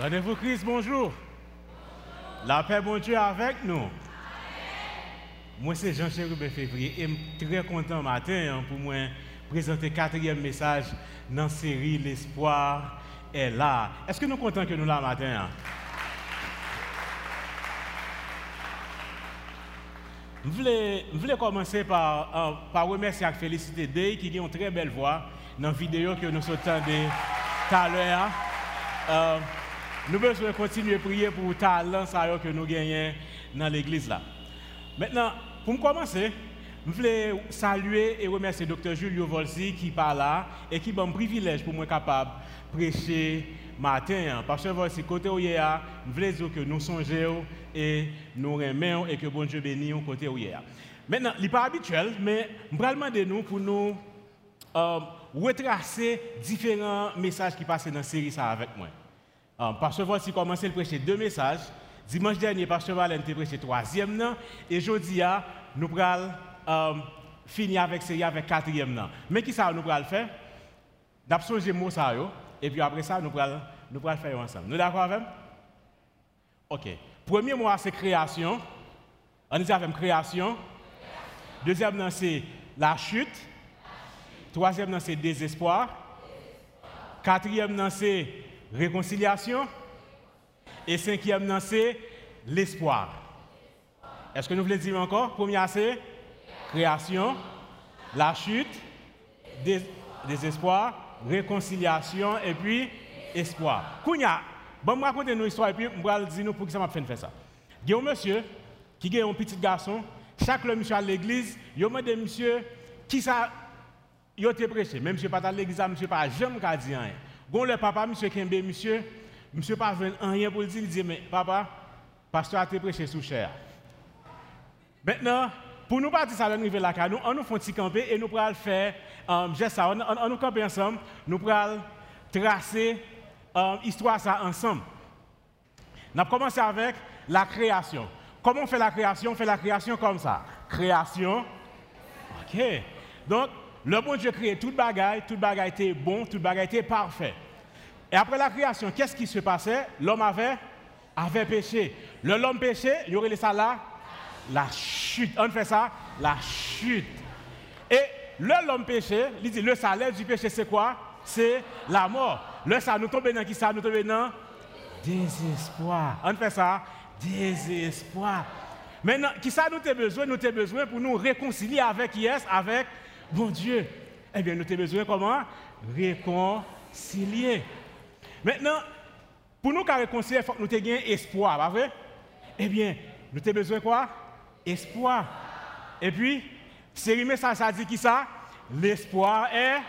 Rendez-vous Christ, bonjour. La paix, bon Dieu, avec nous. Moi, c'est jean Robert Février et je suis très content matin hein, pour moi présenter le quatrième message dans la série L'espoir est là. Est-ce que nous sommes contents que nous là matin? Hein? Je voulais, commencer par, euh, par remercier et féliciter Day qui a une très belle voix dans la vidéo que nous sommes tout à l'heure. Nous devons continuer à prier pour le talent que nous gagnons dans l'église là. Maintenant, pour commencer, je voulais saluer et remercier Dr. Julio Volsi qui parle là et qui m'a un privilège pour moi capable de prêcher matin. Parce que Volsi, côté où je voulais dire que nous songeons et nous remercions et que bon Dieu bénisse côté où. Maintenant, ce n'est pas habituel, mais je vais demander nous pour nous euh, retracer différents messages qui passent dans la série ça avec moi. Um, Pasteur Volsi commencé à prêcher deux messages. Dimanche dernier, Pasteur Valen a prêché troisième. Et aujourd'hui, nous allons um, finir avec série avec quatrième. Mais qui ça nous allons faire? Changer mot ça. Et puis après ça, nous allons nous faire ensemble. Nous d'accord avec Ok. Premier mot, c'est création. On dit avec création. Deuxième, c'est la chute. Troisième, c'est désespoir. Quatrième, c'est réconciliation. Et cinquième, c'est l'espoir. Est-ce que nous voulons dire encore Premier, c'est création, la chute, désespoir, réconciliation et puis espoir. Kounya, bon, me raconter une histoire et puis je vais dire pour qui ça m'a fait faire ça. Il y a un monsieur qui a un petit garçon, chaque le monsieur à l'église, il y a un monsieur qui ça, il a prêché. Même monsieur pas à l'église, monsieur pas jamais dit rien. Bon, le papa, monsieur Kembe, monsieur, monsieur pas rien pour dire, il dit, mais papa, pasteur a été prêché sous chair. Maintenant, pour nous partir ça, nous là, nous, on nous fait petit et nous pourrons faire, um, ça, on, nous ensemble, nous pourrons tracer l'histoire ça ensemble. On a commencé avec la création. Comment on fait la création? On fait la création comme ça. Création. OK. Donc, le bon Dieu créé toute bagaille, toute bagaille était bon, toute bagaille était parfait. Et après la création, qu'est-ce qui se passait? L'homme avait, avait péché. Le l'homme péché, il y aurait ça là La chute. On fait ça La chute. Et le l'homme péché, il le salaire du péché c'est quoi? C'est la mort. Le ça nous tombe dans qui ça? Nous tombe dans désespoir. On fait ça Désespoir. Maintenant, qui ça nous avons besoin? Nous avons besoin pour nous réconcilier avec yes, avec bon Dieu. Eh bien, nous avons besoin comment? Réconcilier. Maintenant, pour nous réconcilier, nous ayons espoir, pas vrai? Eh bien, nous avons besoin quoi? Espoir. Et puis, série message, ça dit qui ça? L'espoir est,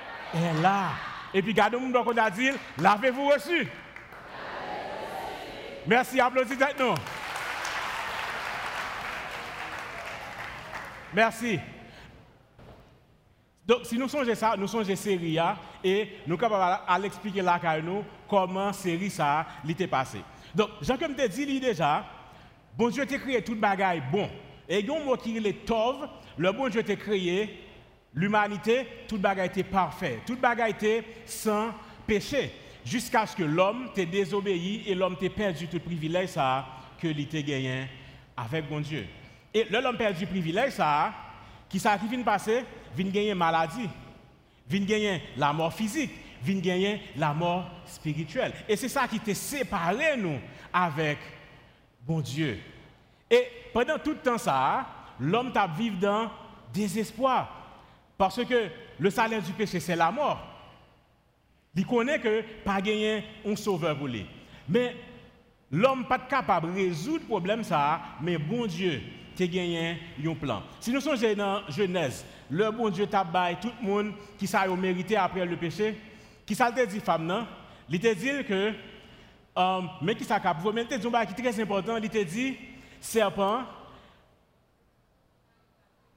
là. Et puis, gardez nous qu'on a dit, l'avez-vous reçu? Merci, applaudissez nous. Merci. Donc, si nous songeons ça, nous songeons série et nous sommes capables à l'expliquer nous comment série ça l'était passé. Donc, Jean comme te dit déjà, bon Dieu t'a créé toute bagaille bon. Et il y a un mot qui est tov, le bon Dieu t'a créé l'humanité, toute bagaille était parfait, toute bagaille était sans péché, jusqu'à ce que l'homme t'ait désobéi et l'homme t'ait perdu tout privilège ça que l'était gagné avec bon Dieu. Et l'homme perdu privilège ça, qui ça qui vient passer? Vient gagner maladie, vient gagner la mort physique, vient gagner la mort spirituelle. Et c'est ça qui t'a séparé nous avec bon Dieu. Et pendant tout le temps ça, l'homme t'a vivre dans désespoir. Parce que le salaire du péché, c'est la mort. Il connaît que pas gagner un sauveur pour lui. Mais l'homme pas capable de résoudre le problème ça, mais bon Dieu, tu gagné un plan. Si nous sommes dans Genèse, le bon Dieu t'a tout le monde qui s'est mérité après le péché, qui s'est dit femme non, il t'a dit que mais qui s'est capable, mais t'a dit qui très important, il t'a dit serpent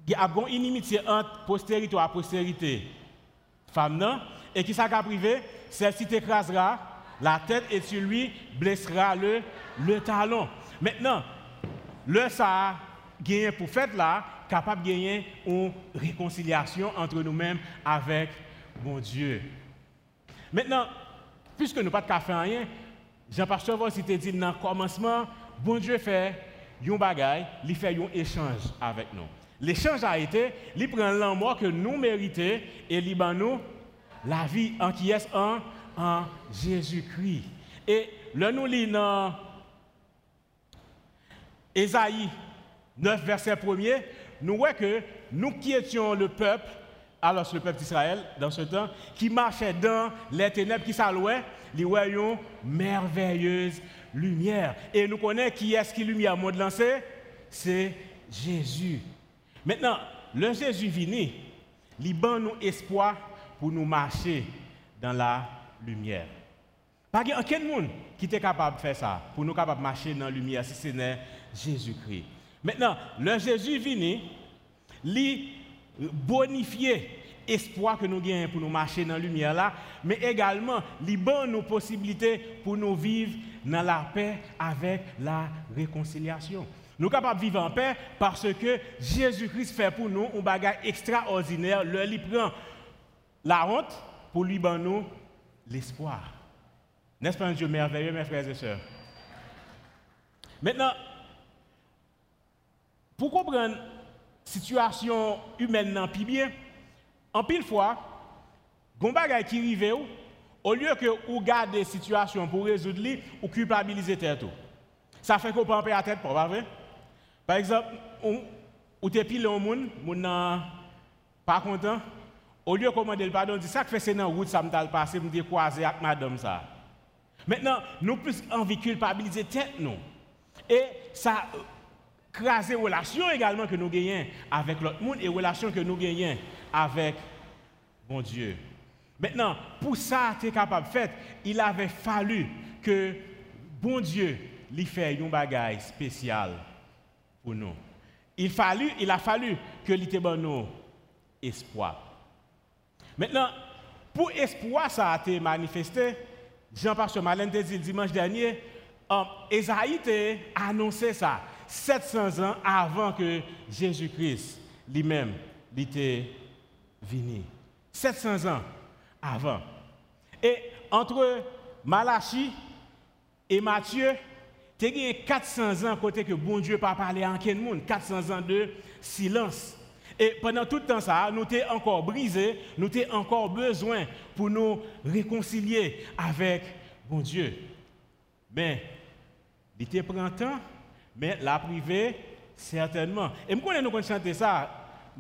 il a une inimitié entre postérité et postérité. Femme non, et qui s'est privé, celle-ci t'écrasera la tête et tu lui blessera le, le talon. Maintenant, le ça gagner pour faire là, capable de gagner une réconciliation entre nous-mêmes avec mon Dieu. Maintenant, puisque nous pas de faire rien, Jean-Pasteur Voss dit dans le commencement, bon Dieu fait un bagage, il fait un échange avec nous. L'échange a été, il prend l'amour que nous méritons et il nous la vie en qui est en, en Jésus-Christ. Et le nous lit dans Ésaïe 9, verset 1er, nous voyons que nous qui étions le peuple, alors le peuple d'Israël, dans ce temps, qui marchait dans les ténèbres, qui s'allouait, nous voyons merveilleuse lumière. Et nous connaissons qui est-ce qui lumière monde lancé C'est Jésus. Maintenant, le Jésus venu, il nous espoir pour nous marcher dans la lumière. Pas aucun monde qui est capable de faire ça, pour nous capable de marcher dans la lumière, si ce n'est Jésus-Christ. Maintenant, le Jésus venu, lui bonifier espoir que nous gagnons pour nous marcher dans la lumière là, mais également, lui donne nos possibilités pour nous vivre dans la paix avec la réconciliation. Nous sommes capables de vivre en paix parce que Jésus-Christ fait pour nous un bagage extraordinaire. Le lui prend la honte pour lui donner l'espoir. N'est-ce pas un Dieu merveilleux, mes frères et sœurs? Maintenant, pour comprendre la situation humaine bien, en pile fois, il y a qui arrive, au lieu que vous gardez la situation pour résoudre, ou culpabiliser tout. Ça fait qu'on peut en à tête, pas vrai? Par exemple, ou tu pile un monde, monde pas content, au lieu de commander le pardon, dit ça que fait c'est dans route, ça me t'a passé, me croiser avec madame ça. Maintenant, nous plus envie culpabiliser tête nous. Et ça crase les relations également que nous gagnons avec l'autre monde et relations que nous gagnons avec mon Dieu. Maintenant, pour ça, tu capable de faire, il avait fallu que bon Dieu lui fasse un bagage spécial pour nous. Il, fallu, il a fallu que lui te nous espoir. Maintenant, pour espoir, ça a été manifesté. Jean-Pasteur Malin te dit dimanche dernier, um, Esaïe a annoncé ça 700 ans avant que Jésus-Christ lui-même était venu. 700 ans avant. Et entre Malachie et Matthieu, il y a 400 ans côté que bon Dieu pas parlé à aucun monde, 400 ans de silence. Et pendant tout le temps nous sommes encore brisés, nous avons encore besoin pour nous réconcilier avec bon Dieu. Mais il était prend temps, mais la privée, certainement. Et je connais nous chanter ça,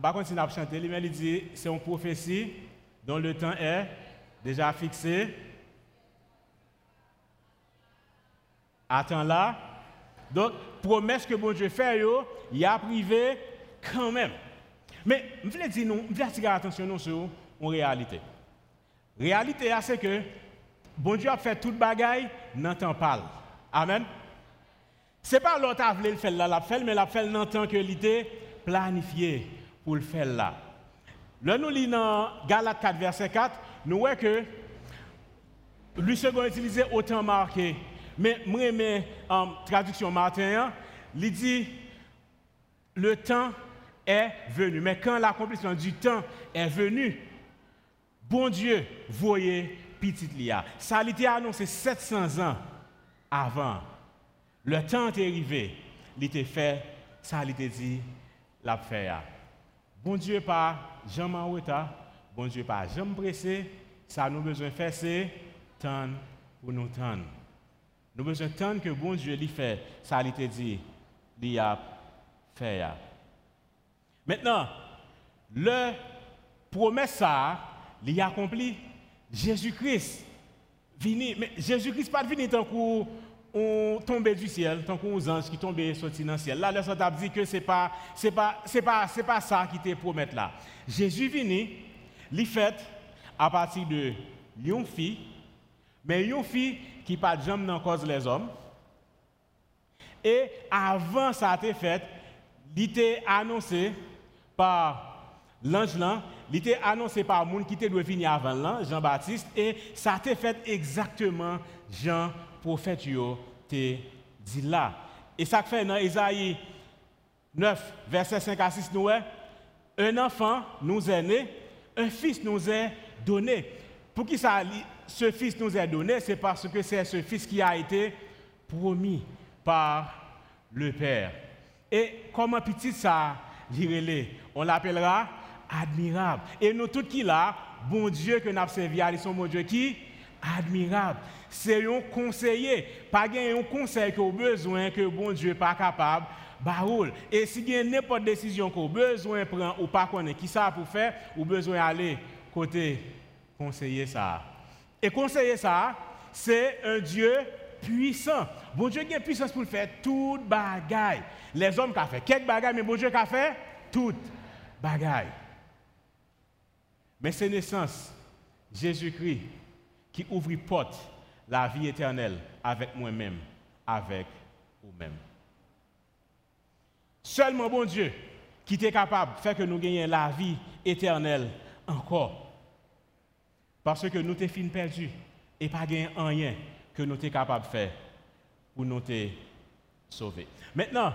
pas continuer à chanter, mais il dit c'est une prophétie dont le temps est déjà fixé. Attends là. Donc, promesse que bon Dieu fait, il y a privé quand même. Mais je voulais dire, nous, je attirer attention sur une réalité. Réalité, c'est que bon Dieu a fait toute bagaille temps parle. Amen. Ce n'est pas l'autre qui voulu le faire là, la fait, mais la fait dans temps que l'idée planifié pour le faire là. Là, nous lisons dans Galates 4, verset 4, nous voyons que lui second utilisé autant marqué. Mais moi, en traduction Martin, hein, il dit le temps est venu. Mais quand l'accomplissement du temps est venu, bon Dieu, voyez petit Lia. Ça a été annoncé 700 ans avant. Le temps est arrivé, il était fait, ça a été dit, l'a fait. Bon Dieu pas jamais en retard, bon Dieu pas jamais pressé, ça nous besoin faire c'est temps pour nous tendre. Nous besoin de que bon Dieu lui fait, ça a été dit, il a fait. Maintenant, le promesse ça, il accompli. Jésus-Christ mais Jésus-Christ pas venu tant qu'on tombé du ciel, tant qu'on anges qui tombaient sortis dans le ciel. Là, le a dit que pas c'est pas pas c'est pas ça qui te promet là. Jésus vini, il fait à partir de une fille, mais une fille qui pas jamais dans cause les hommes. Et avant ça a été fait, il était annoncé par l'ange là, il était annoncé par le monde qui était venir avant là, Jean-Baptiste, et ça a été fait exactement Jean, prophète, te dit là. Et ça fait dans Isaïe 9, verset 5 à 6, nous un enfant nous est né, un fils nous est donné. Pour qui ça ce Fils nous est donné, c'est parce que c'est ce Fils qui a été promis par le Père. Et comme un petit ça, on l'appellera admirable. Et nous tous qui là, bon Dieu que nous servi, ils sont bon Dieu qui admirable. C'est un conseiller, pas un conseil que besoin que bon Dieu pas capable baroul. Et si y a n'importe décision qu'on besoin prendre ou pas connaître qui ça pour faire, ou besoin aller côté conseiller ça. Et conseiller ça, c'est un Dieu puissant. Bon Dieu a puissance pour faire toute bagaille. Les hommes qui fait quelques bagailles, mais bon Dieu qui a fait toute bagaille. Mais c'est naissance, Jésus-Christ, qui ouvre porte la vie éternelle avec moi-même, avec vous-même. Seulement bon Dieu qui est capable de faire que nous gagnions la vie éternelle encore. Parce que nous sommes fin perdus et pas gagné rien que nous sommes capables de faire pour nous sauver. Maintenant,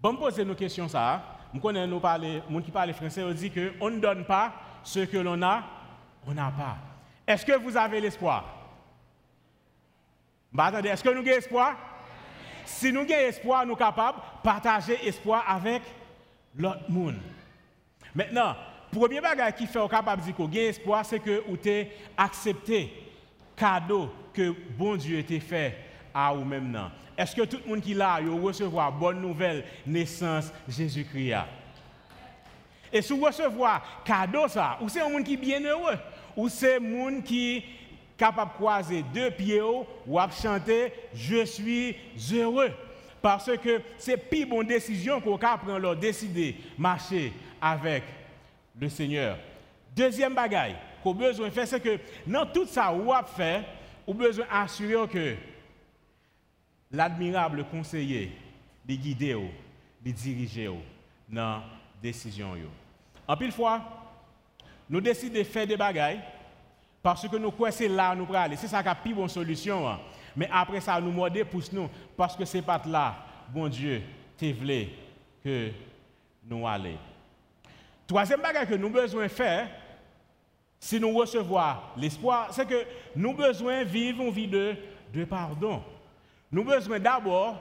bon poser nos questions ça. Je connais nous parler, qui parlent français, on dit qu'on ne donne pas ce que l'on a, on n'a pas. Est-ce que vous avez l'espoir? Bah, attendez, est-ce que nous avons espoir? Si nous avons espoir, nous sommes capables de partager espoir avec l'autre monde. Maintenant, premier bagage qui fait capable de dire qu'on espoir, c'est que vous avez accepté cadeau que bon Dieu a fait à vous-même. Est-ce que tout le monde qui là, il recevoir bonne nouvelle, naissance Jésus-Christ? Et si vous recevez cadeau ça, ou c'est un monde qui est bien heureux, ou c'est monde qui capable de croiser deux pieds ou à chanter Je suis heureux. Parce que c'est plus bonne décision qu'on peut prendre leur décider marcher avec le Seigneur. Deuxième bagaille qu'on a besoin faire, c'est que dans tout ça, a fait, on a besoin d'assurer que l'admirable conseiller, les guider, les diriger dans la décision. En pile fois, nous décidons de faire des bagailles parce que nous croyons c'est là nous pour aller. C'est ça qui a plus bonne solution. Hein. Mais après ça, nous morder pour nous. Parce que c'est pas là, bon Dieu, tu voulais que nous allions. Troisième bagage que nous avons besoin de faire, si nous recevons l'espoir, c'est que nous avons besoin de vivre une vie de, pardon. Nous avons besoin d'abord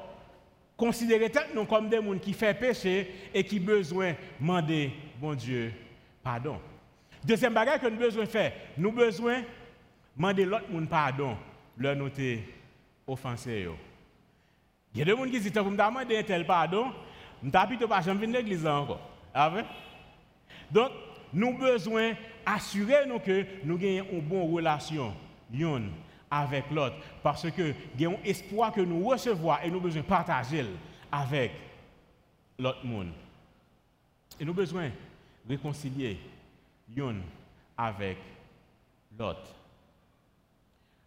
considérer nous comme des gens qui font péché et qui besoin de demander, bon Dieu, pardon. Deuxième bagage que nous avons besoin faire, nous avons besoin de demander l'autre monde pardon, leur noter offensé. Il y a des gens qui disent, je me demande un tel pardon, je ne plutôt pas jamais venir l'église encore. Ah Donc, nous avons besoin d'assurer nous que nous ayons une bonne relation avec l'autre. Parce que nous avons espoir que nous recevons et nous avons besoin de partager avec l'autre monde. Et nous avons besoin de réconcilier yon avec l'autre.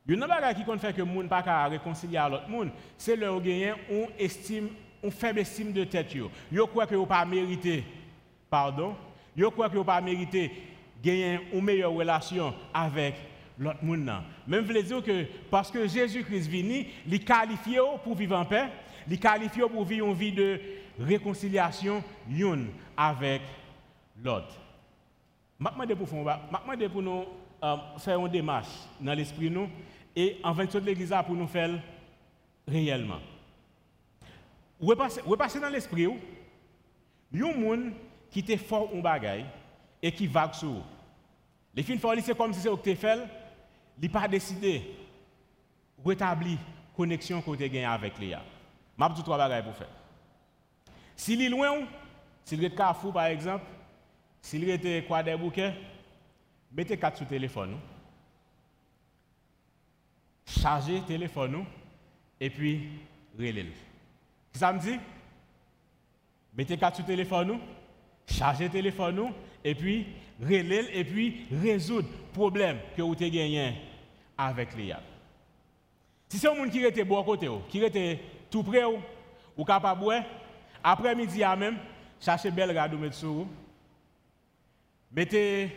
Une chose qui fait que moun pas ka réconcilier avec l'autre monde, c'est leur gagner on estime, on faible estime de tête yo. Yo croit que yo pas mérité pardon, yo croit que yo pas mérité gagner une meilleure relation avec l'autre monde. Même veux dire que parce que Jésus-Christ vini, il qualifie pour vivre en paix, il qualifie pour vivre une vie de réconciliation yon avec l'autre. Je demande pour nous faire une démarche dans l'esprit nous et en fonction de l'église pour nous faire réellement. Repasser dans l'esprit, il y a des gens qui était fort en bagaille et qui vague sur vous. Les filles forts, c'est comme si tu fait, il n'a pas décidé de rétablir la connexion que gagnée avec les gens. Je vais trois bagailles pour faire. S'il est loin, s'il est carrefour par exemple, s'il était quoi des bouquets, mettez quatre sur le téléphone. Chargez téléphone et puis relève. Ça me dit? Mettez quatre sur le téléphone, chargez le téléphone et puis relève et puis résoudre problème que vous avez gagné avec les Si c'est un monde qui était bon côté, qui était tout près, ou capable, après-midi même, cherchez belle radio mettre sur Mettez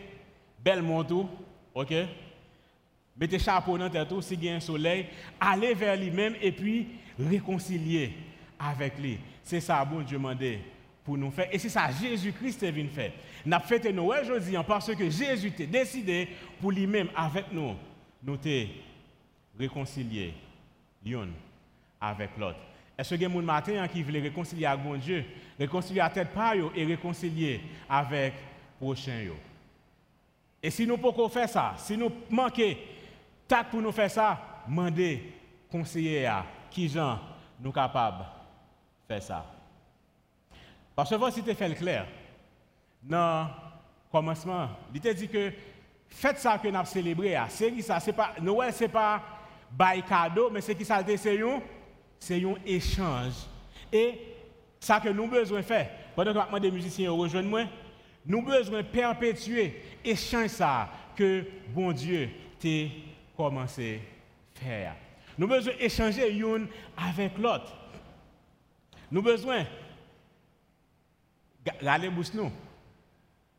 belle manteau, ok? Mettez chapeau dans tête, si il y a un soleil, allez vers lui-même et puis réconcilier avec lui. C'est ça, bon Dieu demandé pour nous faire. Et c'est ça, Jésus-Christ est venu faire. Nous avons fêté Noël aujourd'hui parce que Jésus a décidé pour lui-même, avec nous, nous réconcilier l'un avec l'autre. Est-ce que matin qui veulent réconcilier avec mon Dieu, réconcilier à tête par et réconcilier avec Et si nous pouvons faire ça, si nous manquons tact pour nous faire ça, demandez conseiller à qui gens nous capables de faire ça. Parce que voici tu fait le clair. Dans le commencement, il t'a dit que faites ça que nous avons célébré. C'est ça, c'est pas Noël, c'est pas bail cadeau, mais c'est qui ça? C'est un échange. Et ça que nous besoin faire, pendant que des musiciens rejoignent moi, nous besoin perpétuer échange ça que bon Dieu t'a commencé à faire. Nous besoin échanger l'un avec l'autre. Nous besoin Regardez bouche nous.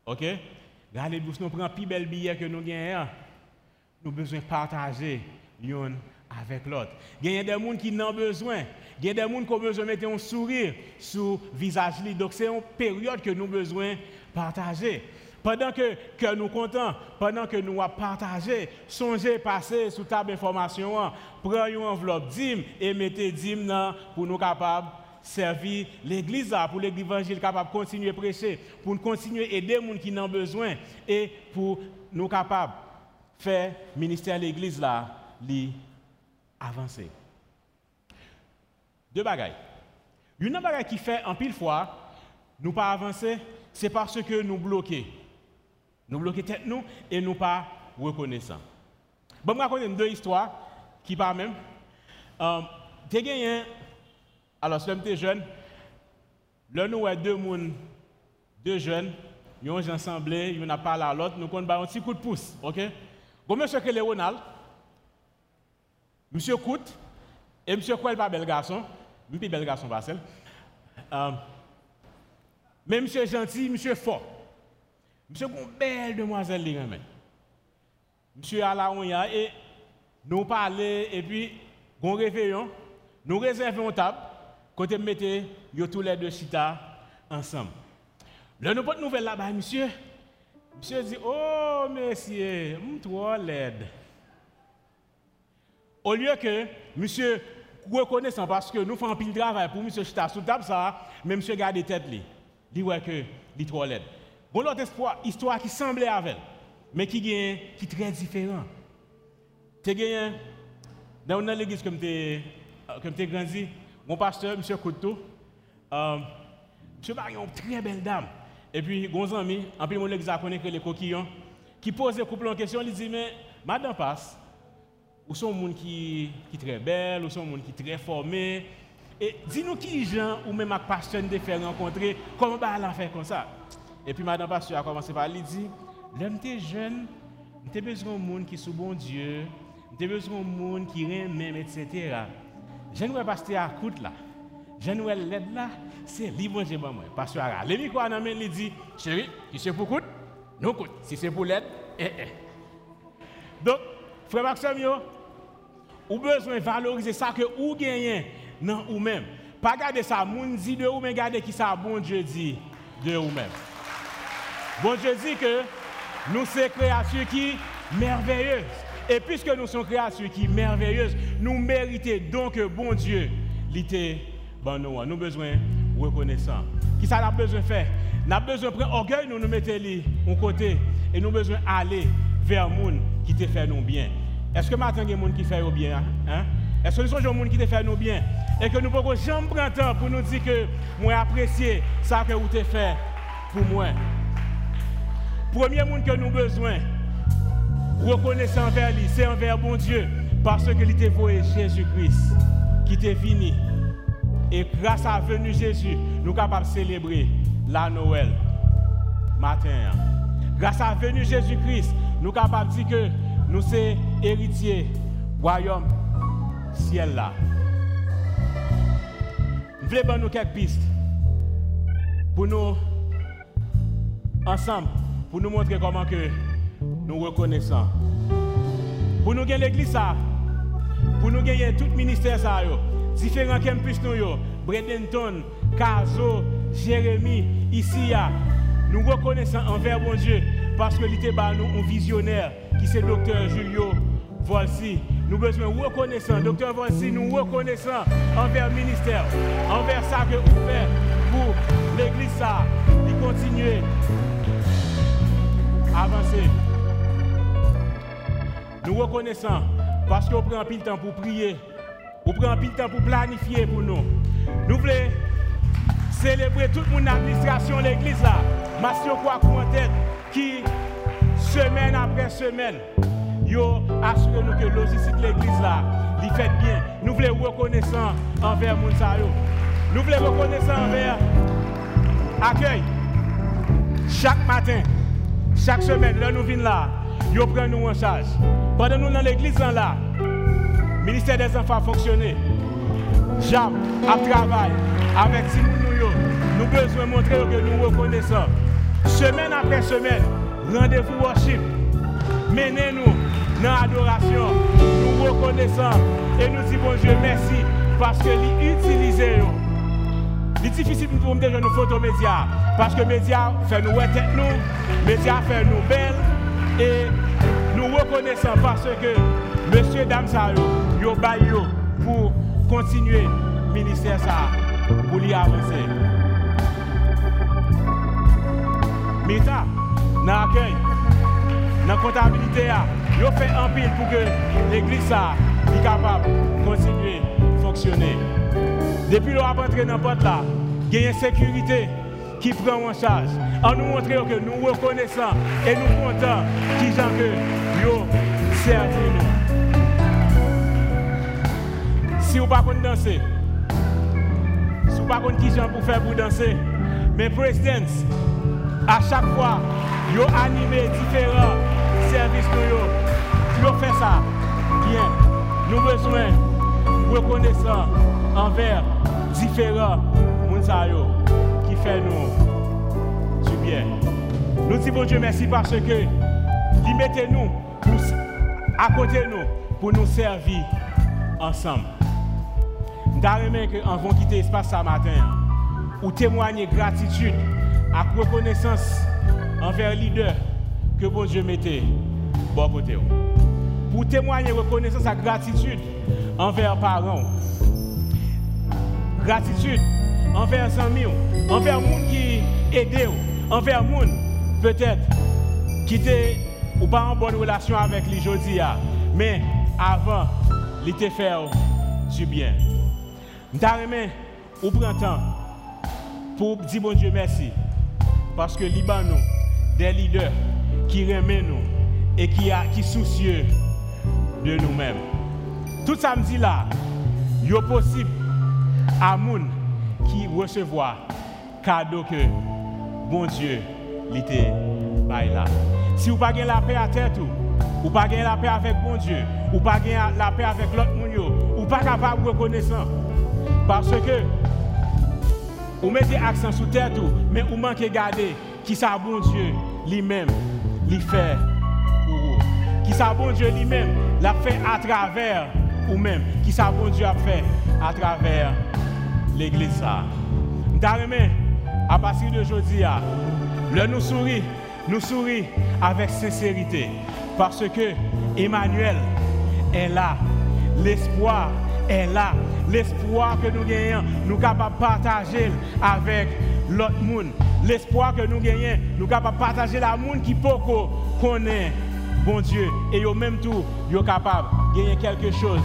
OK? Regardez bouche nous prend plus belle billet que nous gagnons. Nous besoin partager l'un avec l'autre. Il y a des gens qui n'ont besoin. Il y a des gens qui ont besoin de mettre un sourire sur le visage. Donc c'est une période que nous avons besoin de partager. Pendant que, que nous comptons, pendant que nous partagé, songez passer sous table d'information, prenez une enveloppe d'hymne et mettez d'hymne pour nous capables servir l'église pour l'évangile capable de continuer à prêcher, pour continuer à aider les gens qui en ont besoin et pour nous capables de faire le ministère de l'église avancer. Deux bagailles. Une bagaille qui fait en pile fois, nous pas avancer, c'est parce que nous bloquons. Nous bloquons tête nous et nous pas reconnaissants. Bon, je vais raconter deux histoires qui parlent même. Euh, gagné alors, si j'étais jeune, là, nous avons deux deux jeunes, ils ont ensemble, ils ont parlé à l'autre, nous avons un petit coup de pouce. OK? Bon, monsieur que Ronald, monsieur Coute, et monsieur Kouel, pas bel garçon, petit bel garçon, Marcel. Euh, mais monsieur gentil, monsieur fort. Monsieur une belle demoiselle, les Monsieur à la et nous parlons, et puis, bon réveillon, nous réservons table. Côté mettez tous les deux chita ensemble. Le nous pas nouvelle là-bas, monsieur. Monsieur dit "Oh monsieur, trop laide." Au lieu que monsieur reconnaissant parce que nous faisons pile travail pour monsieur chita sous table ça, mais monsieur garde tête li. Dit ouais que li trop laide. Bon l'autre espoir, histoire qui semblait avec mais qui est qui très différent. Tu gagné dans l'église comme tu comme tu grandi mon pasteur, M. Couteau, euh, M. Marion, une très belle dame. Et puis, mon ami, en plus, mon l'exa connaît que les coquillons, qui pose le couple en question, il dit, mais, madame passe, ou sont monde qui qui très belle, ou sont monde qui très formé. Et dis-nous qui gens ou même un pasteur de faire rencontrer, comment bah la faire comme ça? Et puis madame pasteur a commencé par lui dire, l'homme t'es jeune, t'es besoin de monde qui sous bon Dieu, t'es besoin de monde qui aime même etc. Je ne pas pasteur à coûte là. Je ne l'aide là, c'est libre de moi. Pasteur a le micro en il dit, chérie, si c'est pour coûte, nous coûte. Si c'est pour l'aide, eh eh. Donc, frère Maxime, vous avez besoin de valoriser ça que vous gagnez dans vous-même. Pas garder ça, moun dit de vous, mais garder qui ça, bon Dieu dit de vous-même. Bon Dieu dit que nous sommes créatures qui merveilleuses. Et puisque nous sommes créatures qui merveilleuses, nous méritons donc bon Dieu, l'été, bon nous, nous besoin de reconnaissance. Qui ça a besoin de faire Nous avons besoin de prendre orgueil, nous nous mettons de côté et nous avons besoin d'aller vers le monde qui te fait nous bien. Est-ce que maintenant il y a des gens qui nous bien hein? Est-ce que nous sommes des gens qui te fait nous bien? Et que nous pouvons jamais prendre temps pour nous dire que moi apprécié ça que vous avez fait pour moi. Premier monde que nous avons besoin, reconnaissant envers lui, c'est envers bon Dieu, parce qu'il était voué Jésus-Christ qui était venu. Et grâce à venu Jésus, nous sommes capables de célébrer la Noël matin. Grâce à venu Jésus-Christ, nous sommes capables de dire que nous sommes héritiers royaume ciel là. Je voulais nous quelques pistes pour nous, ensemble, pour nous montrer comment nous reconnaissons. Pour nous gagner l'église, pour nous gagner tout le ministère, ça, différents campus, nous, Bradenton, Caso, Jérémie, ici, nous reconnaissons envers bon Dieu parce que était nous un visionnaire qui c'est docteur Julio Volsi. Nous besoin reconnaissant, docteur Volsi, nous reconnaissons envers le ministère, envers ça que vous faites pour l'église ça, de continuer à avancer. Nous reconnaissons parce qu'on prend de temps pour prier, on prend de temps pour planifier pour nous. Nous voulons célébrer toute mon administration l'église là. Monsieur quoi en tête qui semaine après semaine yo assuré nous que logistique l'église là, fait bien. Nous voulons reconnaissant envers moun Nous voulons reconnaissant envers accueil. Chaque matin, chaque semaine, là nous venons là, yo prend nous en charge. Pendant nous dans l'église là, ministère des enfants a fonctionné. Jam a travaillé avec nous, nous besoin montrer que nous reconnaissons. Semaine après semaine, rendez-vous worship. Menez-nous dans l'adoration. Nous reconnaissons et nous disons bon Dieu merci parce que l'utiliser. C'est difficile pour nous de nous photos médias parce que médias font nous tête nous, médias font nous belles et nous reconnaissons parce que monsieur, dame, ça, yo, pour continuer ministère ça, pour y avancer. Mita, dans l'accueil, dans la comptabilité, yo fait un pile pour que l'église soit capable de continuer à fonctionner. Depuis qu'on a entré dans porte là, il y a une sécurité qui prend en charge. En nous montrant que nous reconnaissons et nous comptons qui gens que nous servons. Si vous ne pouvez pas danser, si vous ne pouvez pas qui gens pour faire pour danser, mais président, à chaque fois, vous animé différents services pour vous. fait ça, bien. Nous besoin de reconnaissance envers différents gens qui font nous du bien. Nous disons Dieu merci parce que il mettez nous à côté de nous pour nous servir ensemble. Nous avons que en vont quitter l'espace ce matin ou témoigner gratitude à reconnaissance envers le leader que bon Dieu mettait bon côté. Pour témoigner reconnaissance et gratitude envers parents. Gratitude envers amis, envers gens qui aident, envers gens peut-être qui étaient ou pas en bonne relation avec les aujourd'hui, mais avant, il était fait du bien. Nous ou prend temps pour dire bon Dieu merci. Parce que Libanon, des leaders qui remettent nous et qui, a, qui soucieux de nous-mêmes. Tout samedi là, il est possible à moun qui recevoir cadeau que bon Dieu l'était là. Si vous pas la paix à tête, ou pas la paix avec bon Dieu, ou pas la paix avec l'autre monde, ou pas capable de reconnaissant. Parce que vous mettez accent sur tout, mais vous manquez garder qui ça bon Dieu lui-même, lui fait pour vous. Qui ça bon Dieu lui-même l'a fait à travers vous-même. Qui ça bon Dieu a fait à travers l'église ça. à partir d'aujourd'hui, le nous sourit, nous sourit avec sincérité. Parce que Emmanuel est là. L'espoir est là. L'espoir que nous gagnons, nous capables de partager avec l'autre monde. L'espoir que nous gagnons, nous capables de partager la monde qui peut connaître bon Dieu. Et yo même tout, yo capable de gagner quelque chose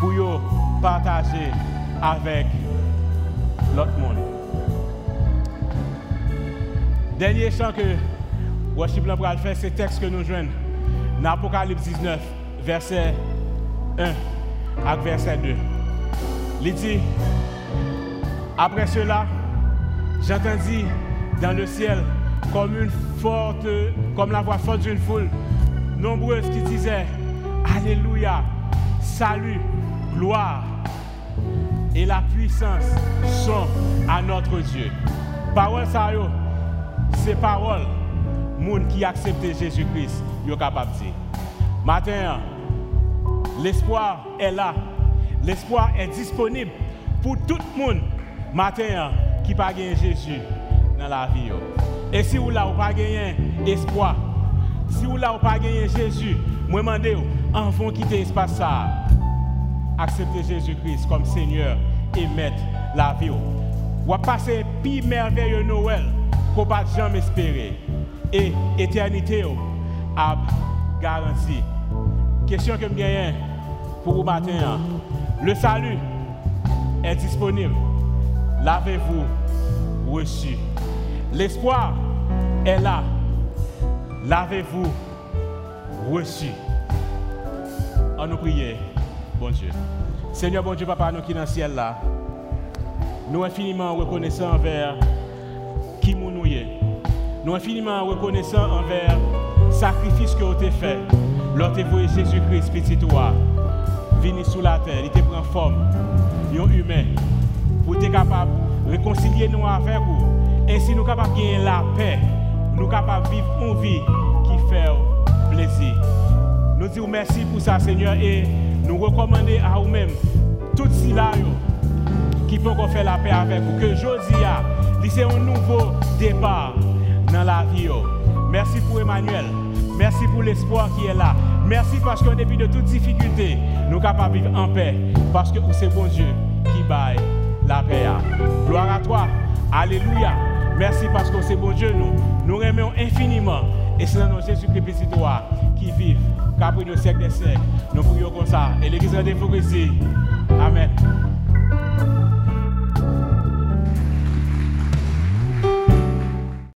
pour partager avec l'autre monde. Dernier chant que Worship Lamp faire, c'est le texte que nous jouons dans Apocalypse 19, verset 1 à verset 2. Il dit, après cela, j'entendis dans le ciel comme une forte, comme la voix forte d'une foule nombreuse qui disait Alléluia, salut, gloire et la puissance sont à notre Dieu. Parole ça c'est parole monde qui accepte Jésus-Christ, est capable dire. Matin, l'espoir est là. L'espoir est disponible pour tout le monde matin qui pas gagné Jésus dans la vie. yo. Et si vous là, vous pas gagné espoir, si vous là, vous pas gagné Jésus, moi demandez, en vont quitter l'espace ça. Acceptez Jésus-Christ comme Seigneur et Maître la vie. Vous passer plus merveilleux Noël qu'on pas jamais espérer. Et éternité a garanti. Question que je gagne pour vous matin. hein. Le salut est disponible. L'avez-vous reçu? L'espoir est là. L'avez-vous reçu? On nous prie, bon Dieu. Seigneur, bon Dieu, Papa, nous qui dans le ciel là, nous infiniment reconnaissants envers qui nous nous. Nous infiniment reconnaissants envers le sacrifice que vous avez fait. Lorsque vous Jésus-Christ, petit toi, venu sous la terre, il te prend forme, un humain, pour être capable de réconcilier nous avec vous. Ainsi, nous sommes capables de gagner la paix. Nous capables de vivre une vie qui fait plaisir. Nous disons merci pour ça, Seigneur, et nous recommandons à vous-même, tout cela, qui peut faire la paix avec vous. Que Josia, c'est un nouveau départ dans la vie. Merci pour Emmanuel. Merci pour l'espoir qui est là. Merci parce qu'en dépit de toutes difficultés, nous sommes capables de vivre en paix. Parce que c'est bon Dieu qui baille la paix. Gloire à toi. Alléluia. Merci parce que c'est bon Dieu nous. Nous aimons infiniment. Et c'est dans Jésus-Christ petit toi qui vit, qu'après nos siècles des siècles, nous prions comme ça. Et l'Église de ici. Amen.